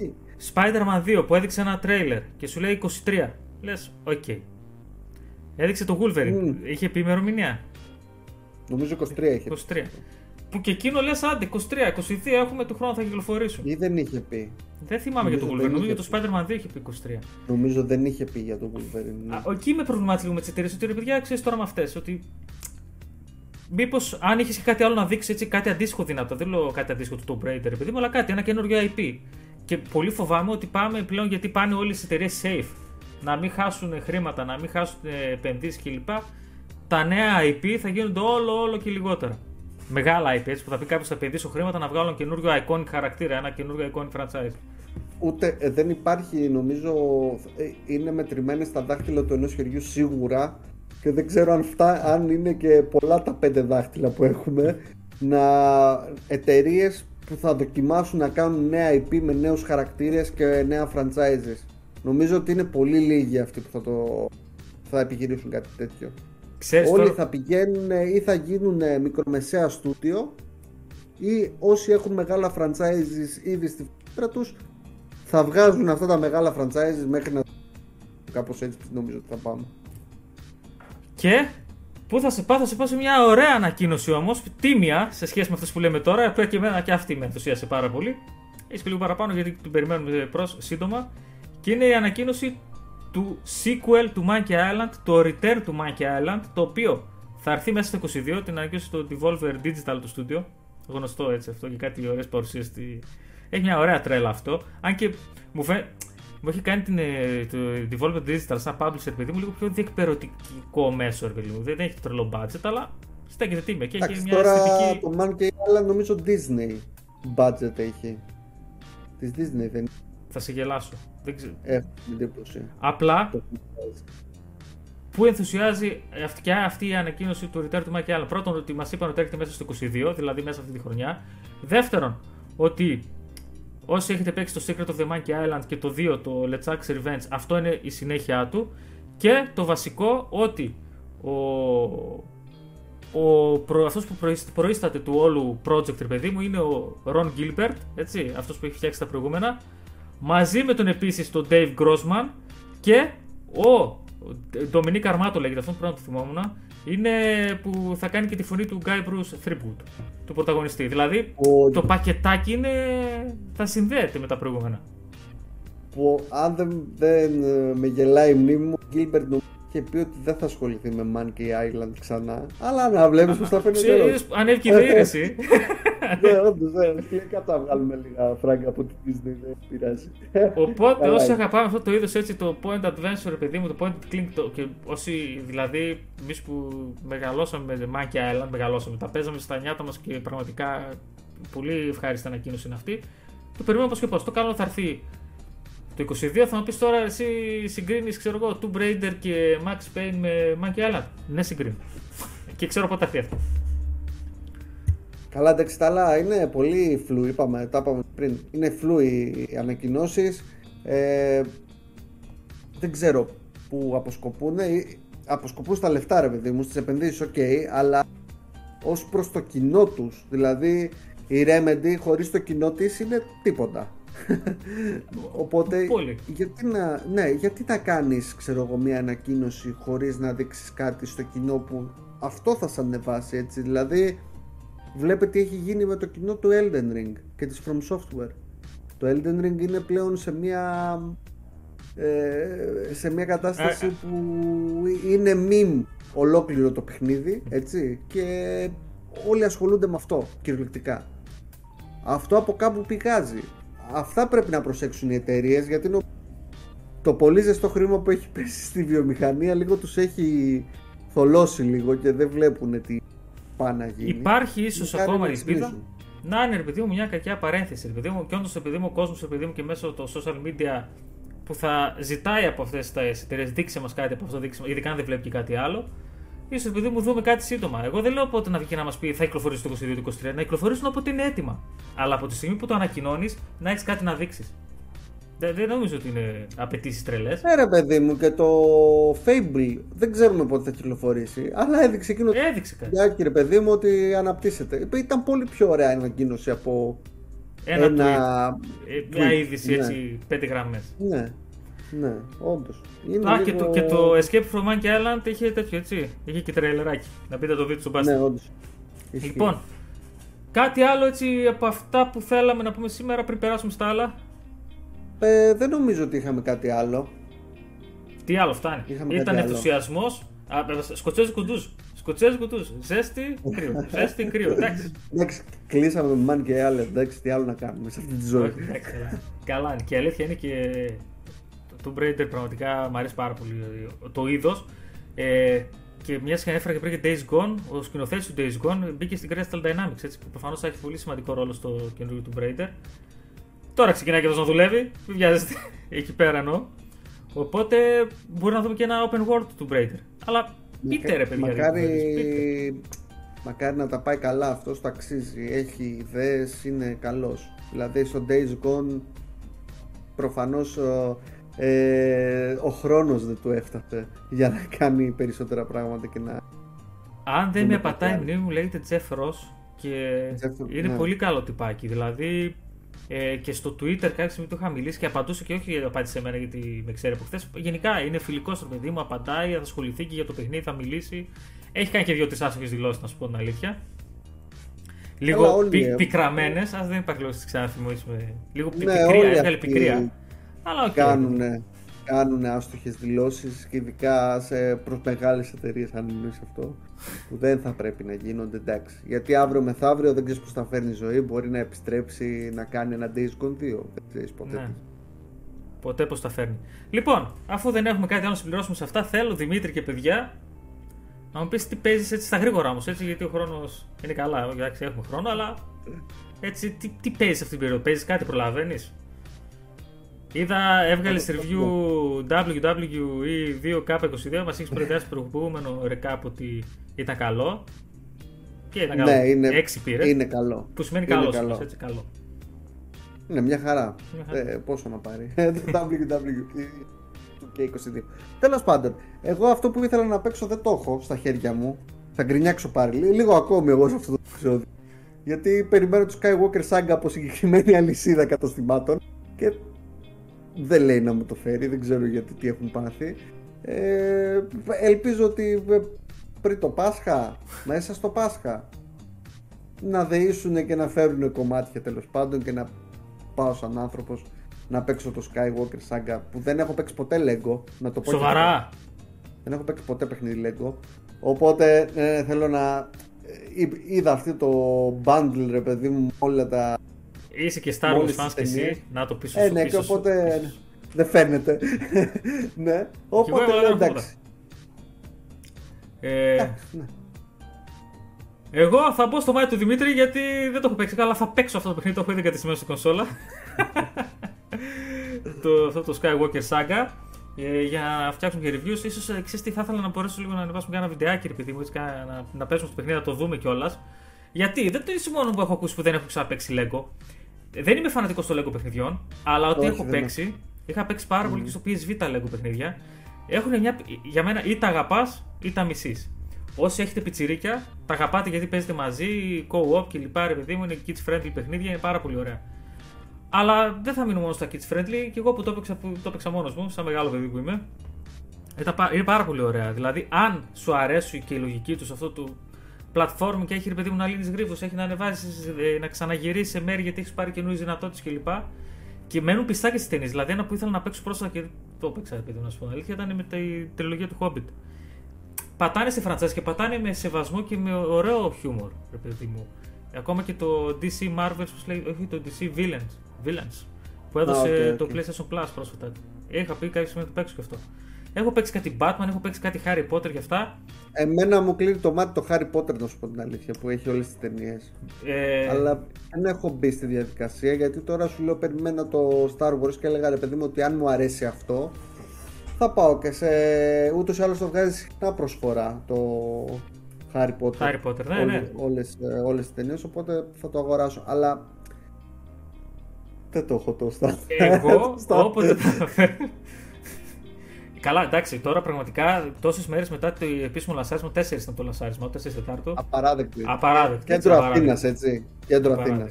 Spider-Man 2 που έδειξε ένα τρέιλερ και σου λέει 23. Λες, OK. Okay. Έδειξε το Wolverine. Mm. Είχε πει ημερομηνία.
Νομίζω 23 είχε.
23. Που και εκείνο λες, άντε 23, 22 έχουμε του χρόνου θα κυκλοφορήσουν.
Ή δεν είχε πει.
Δεν θυμάμαι για το Wolverine. Νομίζω για το Spider-Man 2 είχε πει 23.
Νομίζω δεν είχε πει για το Wolverine. Ναι.
εκεί με προβλημάτισε λίγο με τις εταιρείες. Ότι ρε παιδιά, ξέρεις τώρα με αυτές. Ότι Μήπως αν είχες κάτι άλλο να δείξεις έτσι, κάτι αντίστοιχο δυνατό. Δεν λέω κάτι αντίστοιχο του Tomb Raider, επειδή μου, αλλά κάτι, ένα καινούριο IP. Και πολύ φοβάμαι ότι πάμε πλέον γιατί πάνε όλες οι εταιρείες safe. Να μην χάσουν χρήματα, να μην χάσουν επενδύσεις κλπ. Τα νέα IP θα γίνονται όλο, όλο και λιγότερα μεγάλα IP έτσι, που θα πει κάποιος θα επενδύσω χρήματα να βγάλουν καινούριο iconic χαρακτήρα, ένα καινούριο iconic franchise.
Ούτε ε, δεν υπάρχει, νομίζω, ε, είναι μετρημένες στα δάχτυλα του ενός χεριού σίγουρα και δεν ξέρω αν, φτά, αν είναι και πολλά τα πέντε δάχτυλα που έχουμε να εταιρείες που θα δοκιμάσουν να κάνουν νέα IP με νέους χαρακτήρες και νέα franchises. Νομίζω ότι είναι πολύ λίγοι αυτοί που θα, το, θα επιχειρήσουν κάτι τέτοιο. Ξέρεις Όλοι θα πηγαίνουν ή θα γίνουν μικρομεσαία στούντιο ή όσοι έχουν μεγάλα franchises ήδη στη φύρα τους θα βγάζουν αυτά τα μεγάλα franchises μέχρι να κάπως έτσι νομίζω ότι θα πάμε.
Και Πού θα σε πάω, θα σε πάω σε μια ωραία ανακοίνωση όμως, τίμια σε σχέση με αυτές που λέμε τώρα, που και εμένα και αυτή με ενθουσίασε πάρα πολύ. Έχει και λίγο παραπάνω γιατί την περιμένουμε προς, σύντομα. Και είναι η ανακοίνωση του sequel του Monkey Island, το Return του Monkey Island, το οποίο θα έρθει μέσα στο 22, την ανακοίνωσε το Devolver Digital του studio. Γνωστό έτσι αυτό και κάτι ωραίες παρουσίες. Στη... Έχει μια ωραία τρέλα αυτό. Αν και μου, φαι... μου έχει κάνει την, ε, το Devolver Digital σαν publisher, παιδί μου, λίγο πιο διεκπαιρωτικό μέσο, παιδί μου. Δεν έχει τρελό budget, αλλά στέκεται τίμια και έχει μια
τώρα
αισθητική.
το Monkey Island νομίζω Disney budget έχει. Της Disney δεν
Θα σε γελάσω. Δεν ξέρω.
έχω την εντύπωση.
Απλά
Το-
που ενθουσιάζει αυτή, και αυτή η ανακοίνωση του Return του Mike Allen. Πρώτον, ότι μας είπαν ότι έρχεται μέσα στο 22, δηλαδή μέσα αυτή τη χρονιά. Δεύτερον, ότι όσοι έχετε παίξει το Secret of the Monkey Island και το 2, το Let's Axe Revenge, αυτό είναι η συνέχεια του. Και το βασικό, ότι ο, ο προ, αυτός που προείσ- προείσταται του όλου project, ρε παιδί μου, είναι ο Ron Gilbert, έτσι, αυτός που έχει φτιάξει τα προηγούμενα, μαζί με τον επίσης τον Dave Grossman και ο Dominic Armato λέγεται, αυτόν πρέπει να το θυμόμουν, είναι που θα κάνει και τη φωνή του Guy Bruce Threepwood, του πρωταγωνιστή. Δηλαδή,
Ο-
το πακετάκι είναι... θα συνδέεται με τα προηγούμενα.
που αν δεν, δεν ε, με γελάει η μνήμη μου, ο Gilbert νομίζω είχε πει ότι δεν θα ασχοληθεί με Monkey Island ξανά. Αλλά να βλέπεις πως θα φαίνεται
Ξέρεις, ανέβηκε η διήρεση.
Ναι, όντως, ναι. Λέει, Κάτω να βγάλουμε λίγα φράγκα από την Disney, δεν πειράζει.
Οπότε
Καλά
όσοι
είναι.
αγαπάμε αυτό το είδος έτσι, το point adventure, ρε παιδί μου, το point and click, το, και όσοι δηλαδή εμείς που μεγαλώσαμε με Monkey Island, μεγαλώσαμε, τα παίζαμε στα νιάτα μας και πραγματικά πολύ ευχάριστη ανακοίνωση είναι αυτή. Το περιμένουμε πώ και πώ. Το καλό θα έρθει το 22. Θα μου πεις τώρα εσύ συγκρίνεις, ξέρω εγώ, Tomb Raider και Max Payne με Monkey Island. Ναι, συγκρίνω. και ξέρω πότε θα έρθει αυτό.
Καλά, εντάξει, τα άλλα είναι πολύ φλου, είπαμε, τα είπαμε πριν. Είναι φλου οι ανακοινώσεις. Ε, δεν ξέρω πού αποσκοπούν. Ε, Αποσκοπούν στα λεφτά, ρε παιδί μου, στις επενδύσεις, οκ, αλλά ως προς το κοινό τους. Δηλαδή, η Remedy χωρίς το κοινό της είναι τίποτα. Οπότε,
Πολύ.
γιατί να, ναι, γιατί να κάνεις, ξέρω εγώ, μια ανακοίνωση χωρίς να δείξεις κάτι στο κοινό που αυτό θα σε ανεβάσει, έτσι; Δηλαδή, βλέπετε τι έχει γίνει με το κοινό του Elden Ring και της From Software. Το Elden Ring είναι πλέον σε μια ε, σε μια κατάσταση
Ε,
που είναι meme ολόκληρο το παιχνίδι, έτσι, και όλοι ασχολούνται με αυτό, κυριολεκτικά. Αυτό από κάπου πηγάζει. Αυτά πρέπει να προσέξουν οι εταιρείες γιατί νο- το πολύ ζεστό χρήμα που έχει πέσει στη βιομηχανία λίγο τους έχει θολώσει λίγο και δεν βλέπουν τι πάνε να γίνει.
Υπάρχει ίσως
Μακάρι
ακόμα
να
ελπίδα.
ξυπνήσουν.
Να είναι ρε παιδί μου μια κακιά παρένθεση. Ρε παιδί μου, και όντως επειδή μου ο κόσμος επειδή μου και μέσω των social media που θα ζητάει από αυτές τις εταιρείες δείξε μας κάτι από αυτό, δείξε, μας», ειδικά αν δεν βλέπει και κάτι άλλο. Ίσω επειδή μου δούμε κάτι σύντομα. Εγώ δεν λέω πότε να βγει και να μας πει θα κυκλοφορήσει το 22-23, να κυκλοφορήσουν όποτε είναι έτοιμα. Αλλά από τη στιγμή που το ανακοινώνεις να έχεις κάτι να δείξεις. Δεν, δεν νομίζω ότι είναι απαιτήσεις τρελές.
Ναι ρε παιδί μου και το Fable δεν ξέρουμε πότε θα κυκλοφορήσει αλλά έδειξε εκείνο το
Έδειξε κάτι.
βιντεάκι, ρε παιδί μου ότι αναπτύσσεται. Ήταν πολύ πιο ωραία η ανακοίνωση από
Ένα,
ένα...
tweet, ε, μια
tweet,
είδηση
ναι.
έτσι, πέντε γραμμές.
Ναι, ναι, όντως. Είναι
Α, και,
λίγο-
το, και το Escape from Monkey Island είχε τέτοιο έτσι. Είχε και τρελεράκι. Να πείτε το βίντεο στον Μπάστι.
Ναι, όντως. Ισχύει.
λοιπόν, κάτι άλλο έτσι από αυτά που θέλαμε να πούμε σήμερα πριν περάσουμε στα άλλα;
Ε, δεν νομίζω ότι είχαμε κάτι άλλο.
Τι άλλο φτάνει;
Είχαμε
Ήταν
κάτι άλλο.
ενθουσιασμός. Σκοτσέζικο ντουζ. Σκοτσέζικο ντουζ. Ζέστη, κρύο. Ζέστη, κρύο. Εντάξει.
Εντάξει, κλείσαμε με Man και άλλα. Εντάξει, τι άλλο να κάνουμε σε αυτή τη ζωή.
Όχι, εντάξει, καλά. Καλά είναι. Και η αλήθεια είναι και το Tomb Raider πραγματικά μου αρέσει πάρα πολύ το είδος. Ε, και μιας και ανέφερα και πριν και Days Gone, ο σκηνοθέτης του Days Gone μπήκε στην Crystal Dynamics. Έτσι, που προφανώς θα έχει πολύ σημαντικό ρόλο στο καινούριο Tomb Raider. Τώρα ξεκινάει και αυτός να δουλεύει. Μην βιάζεστε. Εκεί πέρα εννοώ. Οπότε μπορεί να δούμε και ένα open world του Tomb Raider. Αλλά πείτε ρε παιδιά.
Μακάρι...
πείτε.
Μακάρι να τα πάει καλά, αυτός το αξίζει. Έχει ιδέες, είναι καλός. Δηλαδή στο Days Gone προφανώς ε, ο χρόνος δεν του έφτασε για να κάνει περισσότερα πράγματα και να.
Αν δεν
Δούμε
με πατάει η
κάτι
μνήμη μου, λέγεται Jeff Ross και
Jeff-
είναι
ναι.
πολύ καλό τυπάκι. Δηλαδή ε, και στο Twitter κάποια στιγμή του είχα μιλήσει και απαντούσε και όχι απάντησε σε μένα γιατί με ξέρει από χθες. Γενικά είναι φιλικός στο παιδί μου, απαντάει, θα ασχοληθεί και για το παιχνίδι, θα μιλήσει. Έχει κάνει και δύο-τρεις άσχημες δηλώσεις, να σου πω την αλήθεια. Λίγο
όλοι
πι,
έχουν.
πικραμένες, ας δεν υπάρχει λόγος να τις ξαναθυμίσουμε. Λίγο πι,
Ναι,
πικρία,
όλοι
έβγαλε
αυτοί
πικρία. Αλλά οκ.
Κάνουν. κάνουν άστοχες δηλώσεις και ειδικά σε προς μεγάλες εταιρείες, αν εννοείς αυτό, που δεν θα πρέπει να γίνονται εντάξει. Γιατί αύριο μεθαύριο δεν ξέρεις πώς τα φέρνει η ζωή, μπορεί να επιστρέψει να κάνει ένα Days Gone 2. Δεν ξέρεις ποτέ. Ναι.
Ποτέ πώς τα φέρνει. Λοιπόν, αφού δεν έχουμε κάτι άλλο να συμπληρώσουμε σε αυτά, θέλω Δημήτρη και παιδιά να μου πεις τι παίζεις έτσι στα γρήγορα όμως, έτσι γιατί ο χρόνος είναι καλά. Εντάξει, έχουμε χρόνο, αλλά έτσι τι, τι παίζεις αυτή την περίοδο, παίζεις κάτι, προλαβαίνεις; Είδα, έβγαλε review WWE 2K22, μας έχει προετοιμάσει προηγούμενο recap ότι ήταν καλό. Και ήταν καλό.
Ναι, είναι,
6 πήρες.
Είναι καλό.
Που σημαίνει καλός, καλό. έτσι καλό.
Είναι μια χαρά. Μια χαρά. Ε, πόσο να πάρει. το WWE του K22. Τέλος πάντων, εγώ αυτό που ήθελα να παίξω δεν το έχω στα χέρια μου. Θα γκρινιάξω πάλι. Λίγο ακόμη εγώ σε αυτό το επεισόδιο. Γιατί περιμένω το Skywalker Saga από συγκεκριμένη αλυσίδα καταστημάτων και δεν λέει να μου το φέρει, δεν ξέρω γιατί τι έχουν πάθει. Ε, ελπίζω ότι πριν το Πάσχα, μέσα στο Πάσχα, να δεήσουν και να φέρουν κομμάτια τέλος πάντων και να πάω σαν άνθρωπος να παίξω το Skywalker Saga που δεν έχω παίξει ποτέ Lego. Να το πω
Σοβαρά!
Δεν έχω παίξει ποτέ παιχνίδι Lego. Οπότε ε, θέλω να. Ε, είδα αυτό το bundle ρε παιδί μου όλα τα
Είσαι και Star Wars fans και εσύ, να το πεις
ε, ναι, και οπότε δεν φαίνεται. ναι, οπότε λέω εντάξει.
Ε, ναι. Εγώ θα μπω στο μάτι του Δημήτρη γιατί δεν το έχω παίξει καλά. Θα παίξω αυτό το παιχνίδι, το έχω ήδη κατεστημένο στην κονσόλα. το, αυτό το Skywalker Saga. Ε, για να φτιάξουμε και reviews. σω ε, ξέρεις τι θα ήθελα να μπορέσω λίγο να ανεβάσουμε ένα βιντεάκι, επειδή μου, να, να, να παίξουμε στο παιχνίδι, να το δούμε κιόλας. Γιατί δεν το είσαι μόνο που έχω ακούσει που δεν έχω ξαναπέξει Lego. Δεν είμαι φανατικός στο Lego παιχνιδιών, αλλά ό,τι έχω παίξει, είναι. είχα παίξει πάρα mm. πολύ και στο PSV τα Lego παιχνίδια. Έχουν μια, για μένα ή τα αγαπάς ή τα μισείς. Όσοι έχετε πιτσιρίκια, τα αγαπάτε γιατί παίζετε μαζί, co-op και λοιπά, ρε παιδί μου, είναι kids friendly παιχνίδια, είναι πάρα πολύ ωραία. Αλλά δεν θα μείνω μόνο στα kids friendly και εγώ που το έπαιξα, που το έπαιξα μόνος μου, σαν μεγάλο παιδί που είμαι. Είναι πάρα πολύ ωραία. Δηλαδή, αν σου αρέσει και η λογική τους αυτό του platform και έχει ρε παιδί μου να λύνεις γρήγορα, έχει να ανεβάζει, ε, να ξαναγυρίσεις σε μέρη γιατί έχεις πάρει καινούριες δυνατότητες κλπ. Και μένουν πιστά και στις ταινίες. Δηλαδή, ένα που ήθελα να παίξω πρόσφατα και το έπαιξα, παιδί μου, να σου πω αλήθεια, ήταν με τη τριλογία του Hobbit. Πατάνε σε franchise και πατάνε με σεβασμό και με ωραίο χιούμορ, ρε παιδί μου. Ακόμα και το DC Marvels, λέει, όχι το DC Villains, Villains που έδωσε okay, okay. το PlayStation Plus πρόσφατα. Είχα πει κάποια στιγμή να το παίξω και αυτό. Έχω παίξει κάτι Batman, έχω παίξει κάτι Harry Potter και αυτά.
Εμένα μου κλείνει το μάτι το Harry Potter, να σου πω την αλήθεια, που έχει όλες τις ταινίες. Ε... Αλλά δεν έχω μπει στη διαδικασία γιατί τώρα σου λέω περιμένα το Star Wars και έλεγα ρε παιδί μου ότι αν μου αρέσει αυτό θα πάω και σε. ούτως ή άλλως το βγάζεις συχνά προσφορά το Harry Potter.
Harry Potter, ναι, ναι.
Όλες, ε, όλες τις ταινίες, οπότε θα το αγοράσω. Αλλά δεν το έχω το Star
Εγώ, όποτε Καλά, εντάξει, τώρα πραγματικά τόσες μέρες μετά το επίσημο λασάρισμα, τέσσερις ήταν το λασάρισμα, τέσσερις Τετάρτου.
Απαράδεκτο.
Απαράδεκτο.
Κέντρο Αθήνας, έτσι. Κέντρο Αθήνας.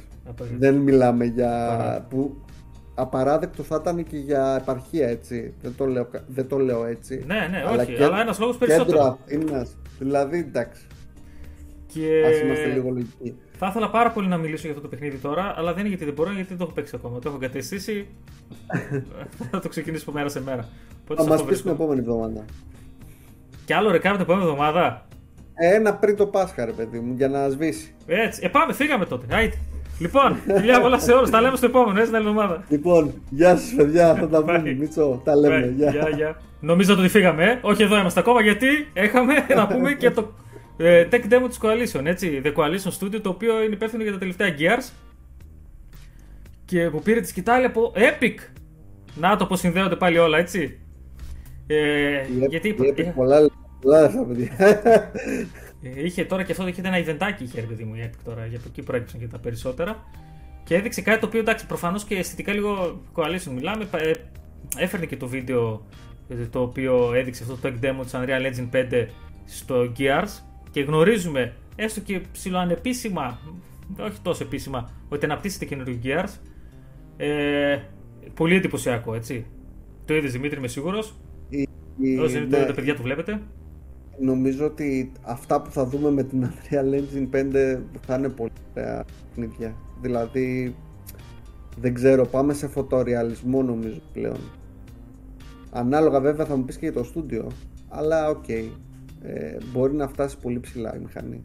Δεν μιλάμε για. Που... Απαράδεκτο θα ήταν και για επαρχία, έτσι. Δεν το λέω, δεν το λέω έτσι.
Ναι, ναι, αλλά όχι. Αλλά ένας λόγος περισσότερο.
Κέντρο Αθήνας. Δηλαδή, εντάξει.
Και...
Α είμαστε λίγο λογικοί.
Θα ήθελα πάρα πολύ να μιλήσω για αυτό το παιχνίδι τώρα, αλλά δεν είναι γιατί δεν μπορώ, γιατί δεν το έχω παίξει ακόμα. Το έχω εγκατεστήσει. θα το ξεκινήσω από μέρα σε μέρα.
θα μας πει την επόμενη εβδομάδα.
Και άλλο ρεκάρ την επόμενη εβδομάδα.
Ένα πριν το Πάσχα, ρε παιδί μου, για να σβήσει.
Έτσι. Ε, πάμε, φύγαμε τότε. Άιτε. Λοιπόν, φιλιά πολλά σε όλους. Τα λέμε στο επόμενο, έτσι την άλλη εβδομάδα.
Λοιπόν, γεια σας, παιδιά. Θα τα πούμε. Μίτσο, τα λέμε. Γεια,
γεια. Νομίζω ότι φύγαμε. Ε. Όχι, εδώ είμαστε ακόμα γιατί έχαμε να πούμε και το ε, tech demo της Coalition, έτσι. The Coalition Studio, το οποίο είναι υπεύθυνο για τα τελευταία Gears. Και που πήρε τη σκητάλη από Epic. Να το πως συνδέονται πάλι όλα, έτσι. Ε, γιατί...
Epic, ε, πολλά, πολλά παιδιά.
Ε, είχε τώρα και αυτό είχε ένα ιδεντάκι είχε παιδί μου η Epic τώρα, για το εκεί προέκυψαν και τα περισσότερα. Και έδειξε κάτι το οποίο εντάξει, προφανώς και αισθητικά λίγο coalition μιλάμε. Ε, έφερνε και το βίντεο το οποίο έδειξε αυτό το tech demo της Unreal Engine 5 στο Gears και γνωρίζουμε έστω και ψηλοανεπίσημα, όχι τόσο επίσημα, ότι αναπτύσσεται καινούριο Gears. Ε, πολύ εντυπωσιακό, έτσι. Το είδες Δημήτρη, είμαι σίγουρος. Όσοι ναι. τα παιδιά του βλέπετε.
Νομίζω ότι αυτά που θα δούμε με την Unreal Engine 5 θα είναι πολύ ωραία παιχνίδια. Δηλαδή, δεν ξέρω, πάμε σε φωτορεαλισμό νομίζω πλέον. Ανάλογα βέβαια θα μου πεις και για το στούντιο, αλλά OK. Okay. Ε, μπορεί να φτάσει πολύ ψηλά η μηχανή.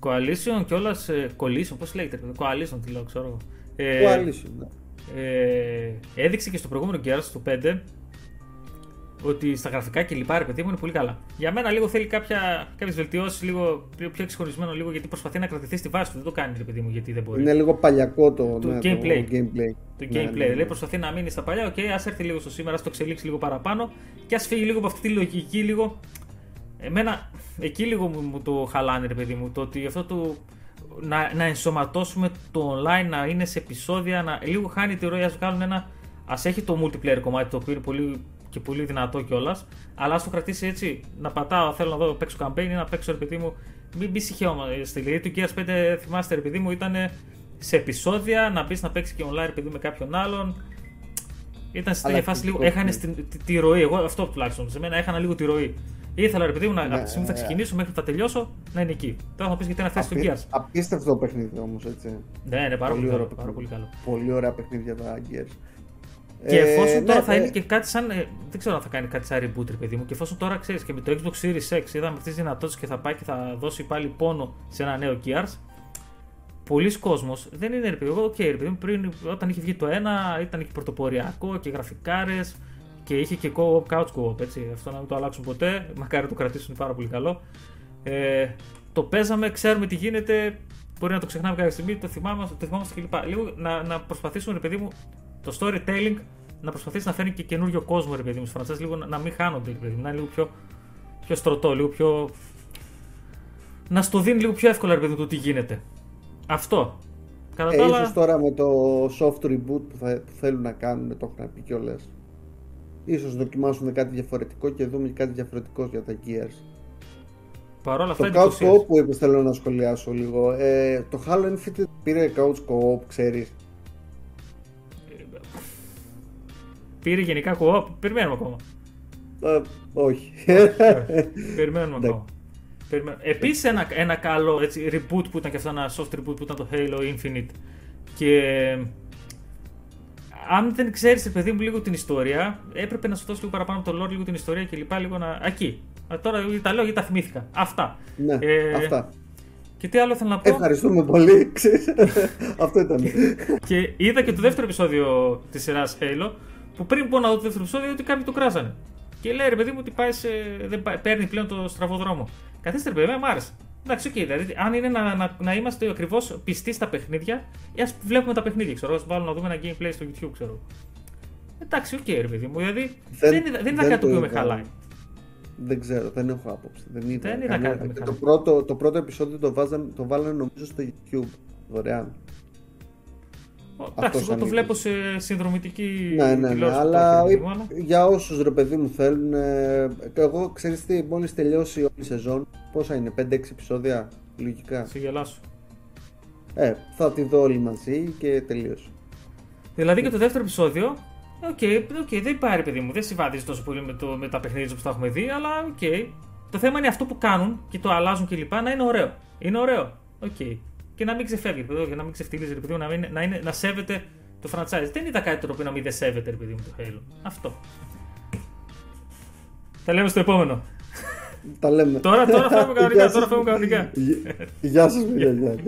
Coalition και όλα. Coalition, πώς λέγεται, Coalition, τι λέω, ξέρω.
Ε, Coalition, ναι.
Ε, έδειξε και στο προηγούμενο Gears, στο 5, ότι στα γραφικά και λοιπά, ρε παιδί μου, είναι πολύ καλά. Για μένα λίγο θέλει κάποιες βελτιώσεις, λίγο πιο εκσυγχρονισμένο, λίγο γιατί προσπαθεί να κρατηθεί στη βάση του. Δεν το κάνει, ρε παιδί μου, γιατί δεν μπορεί.
Είναι λίγο παλιακό το,
το
ναι,
gameplay.
Το gameplay.
Το gameplay. Ναι, ναι, δηλαδή προσπαθεί να μείνει στα παλιά, OK, okay, ας έρθει λίγο στο σήμερα, ας το εξελίξει λίγο παραπάνω και ας φύγει λίγο από αυτή τη λογική, λίγο. Εμένα εκεί λίγο μου, το χαλάνε, ρε παιδί μου, το ότι αυτό το. Να, να ενσωματώσουμε το online να είναι σε επεισόδια, να λίγο χάνει τη ροή, ας βγάλουν ένα. Α έχει το multiplayer κομμάτι το οποίο είναι πολύ και πολύ δυνατό κιόλας. Αλλά ας το κρατήσει έτσι, να πατάω, θέλω να δω παίξω campaign ή να παίξω ρε παιδί μου. Μην μπεις στη λογική του Gears 5, θυμάστε ρε παιδί μου, ήταν σε επεισόδια να μπεις να παίξεις και online ρε παιδί με κάποιον άλλον. Ήταν στην φάση λίγο. Έχανε τη, τη, τη, ροή. Εγώ αυτό τουλάχιστον. Σε μένα έχανα λίγο τη ροή. Ήθελα ρε παιδί μου να, ναι, από τη στιγμή που θα ξεκινήσω μέχρι που θα τελειώσω να είναι εκεί. Τώρα θα πεις γιατί είναι θέση του Gears.
Απίστευτο παιχνίδι όμως έτσι.
Ναι, ναι, πάρα πολύ, πολύ, πάρα πολύ καλό.
Πολύ ωραία παιχνίδια τα Gears.
Και εφόσον ε, τώρα ναι, θα ναι. είναι και κάτι σαν. Ε, δεν ξέρω αν θα κάνει κάτι σαν reboot, ρε παιδί μου. Και εφόσον τώρα ξέρεις και με το Xbox Series X είδαμε αυτές τις δυνατότητες και θα πάει και θα δώσει πάλι πόνο σε ένα νέο Gears. Πολλοί κόσμοι δεν είναι ρε παιδί μου. Okay, ρε παιδί μου, πριν όταν είχε βγει το ένα ήταν και πρωτοποριακό και γραφικάρες και είχε και co-op, couch co-op. Έτσι. Αυτό να μην το αλλάξουν ποτέ. Μακάρι το κρατήσουν πάρα πολύ καλό. Ε, το παίζαμε, ξέρουμε τι γίνεται. Μπορεί να το ξεχνάμε κάποια στιγμή, το θυμάμαστε, το θυμάμαστε κλπ. Λίγο να, να προσπαθήσουμε, ρε παιδί μου, το storytelling να προσπαθήσει να φέρνει και καινούριο κόσμο, ρε παιδί μου, στου λίγο να, να μην χάνονται, ρε παιδί μου, να είναι λίγο πιο, πιο στρωτό, λίγο πιο. να στο δίνει λίγο πιο εύκολα, ρε παιδί μου, το τι γίνεται. Αυτό.
Κατά ε, ίσως τώρα με το soft reboot που, θα, που θέλουν να κάνουν, το έχουν πει κιόλας. Ίσως δοκιμάσουν κάτι διαφορετικό και δούμε κάτι διαφορετικό για τα Gears.
Παρ' όλα αυτά
το couch co-op που είπες θέλω να σχολιάσω λίγο. Ε, το Halo Infinite πήρε couch co-op, ξέρεις.
Πήρε γενικά co-op. Περιμένουμε ακόμα.
Ε, όχι.
Περιμένουμε ακόμα. Επίσης ένα, ένα καλό έτσι, reboot που ήταν και αυτό ένα soft reboot που ήταν το Halo Infinite. Και αν δεν ξέρεις, παιδί μου, λίγο την ιστορία, έπρεπε να σου δώσει λίγο παραπάνω το lore, λίγο την ιστορία και λοιπά, λίγο να. Εκεί. Τώρα τα λέω γιατί τα θυμήθηκα. Αυτά.
Ναι, ε, αυτά.
Και τι άλλο ήθελα να πω;
Ευχαριστούμε πολύ. Αυτό ήταν.
και είδα και το δεύτερο επεισόδιο της σειράς Halo που πριν πω να δω το δεύτερο επεισόδιο ότι κάποιοι το κράζανε. Και λέει ρε παιδί μου ότι πάει σε, δεν πάει, παίρνει πλέον το στραβό δρόμο. Καθίστε ρε παιδί, μου άρεσε. Εντάξει, OK, okay, δηλαδή αν είναι να, να, να είμαστε ακριβώς πιστοί στα παιχνίδια, ή ας βλέπουμε τα παιχνίδια, ξέρω, ας βάλουμε να δούμε ένα gameplay στο YouTube, ξέρω. Εντάξει, OK, okay, ρε παιδί μου, δηλαδή δεν, δεν, δεν, δεν κάτι το οποίο με χαλάει.
Δεν ξέρω, δεν έχω άποψη. Δεν
είδα, δεν είδα κάτι.
Το πρώτο, το πρώτο επεισόδιο το, βάζαν, το βάλανε νομίζω στο YouTube, δωρεάν.
Εντάξει, εγώ το βλέπω σε συνδρομητική
ναι, ναι, ναι, αλλά για όσους ρε παιδί μου θέλουν εγώ ξέρεις τι μόλις τελειώσει όλη η σεζόν πόσα είναι 5-6 επεισόδια λογικά
σε γελάσω
ε, θα τη δω όλοι μαζί και τελείωσε
δηλαδή και το δεύτερο επεισόδιο OK, okay, okay, δεν πάρει παιδί μου, δεν συμβαδίζει τόσο πολύ με, το, με τα παιχνίδια που τα έχουμε δει, αλλά OK. Okay. Το θέμα είναι αυτό που κάνουν και το αλλάζουν κλπ. να είναι ωραίο. Είναι ωραίο. OK. Okay και να μην ξεφεύγει, παιδί, για να μην ξεφτιλίζει, παιδί, να, μην, να, είναι, να σέβεται το franchise. Δεν είδα κάτι το οποίο να μην δεν σέβεται, παιδί μου, το Halo. Αυτό. Τα λέμε στο επόμενο.
Τα λέμε.
τώρα, τώρα φεύγουμε κανονικά. τώρα φεύγουμε κανονικά.
Γεια σας, παιδιά.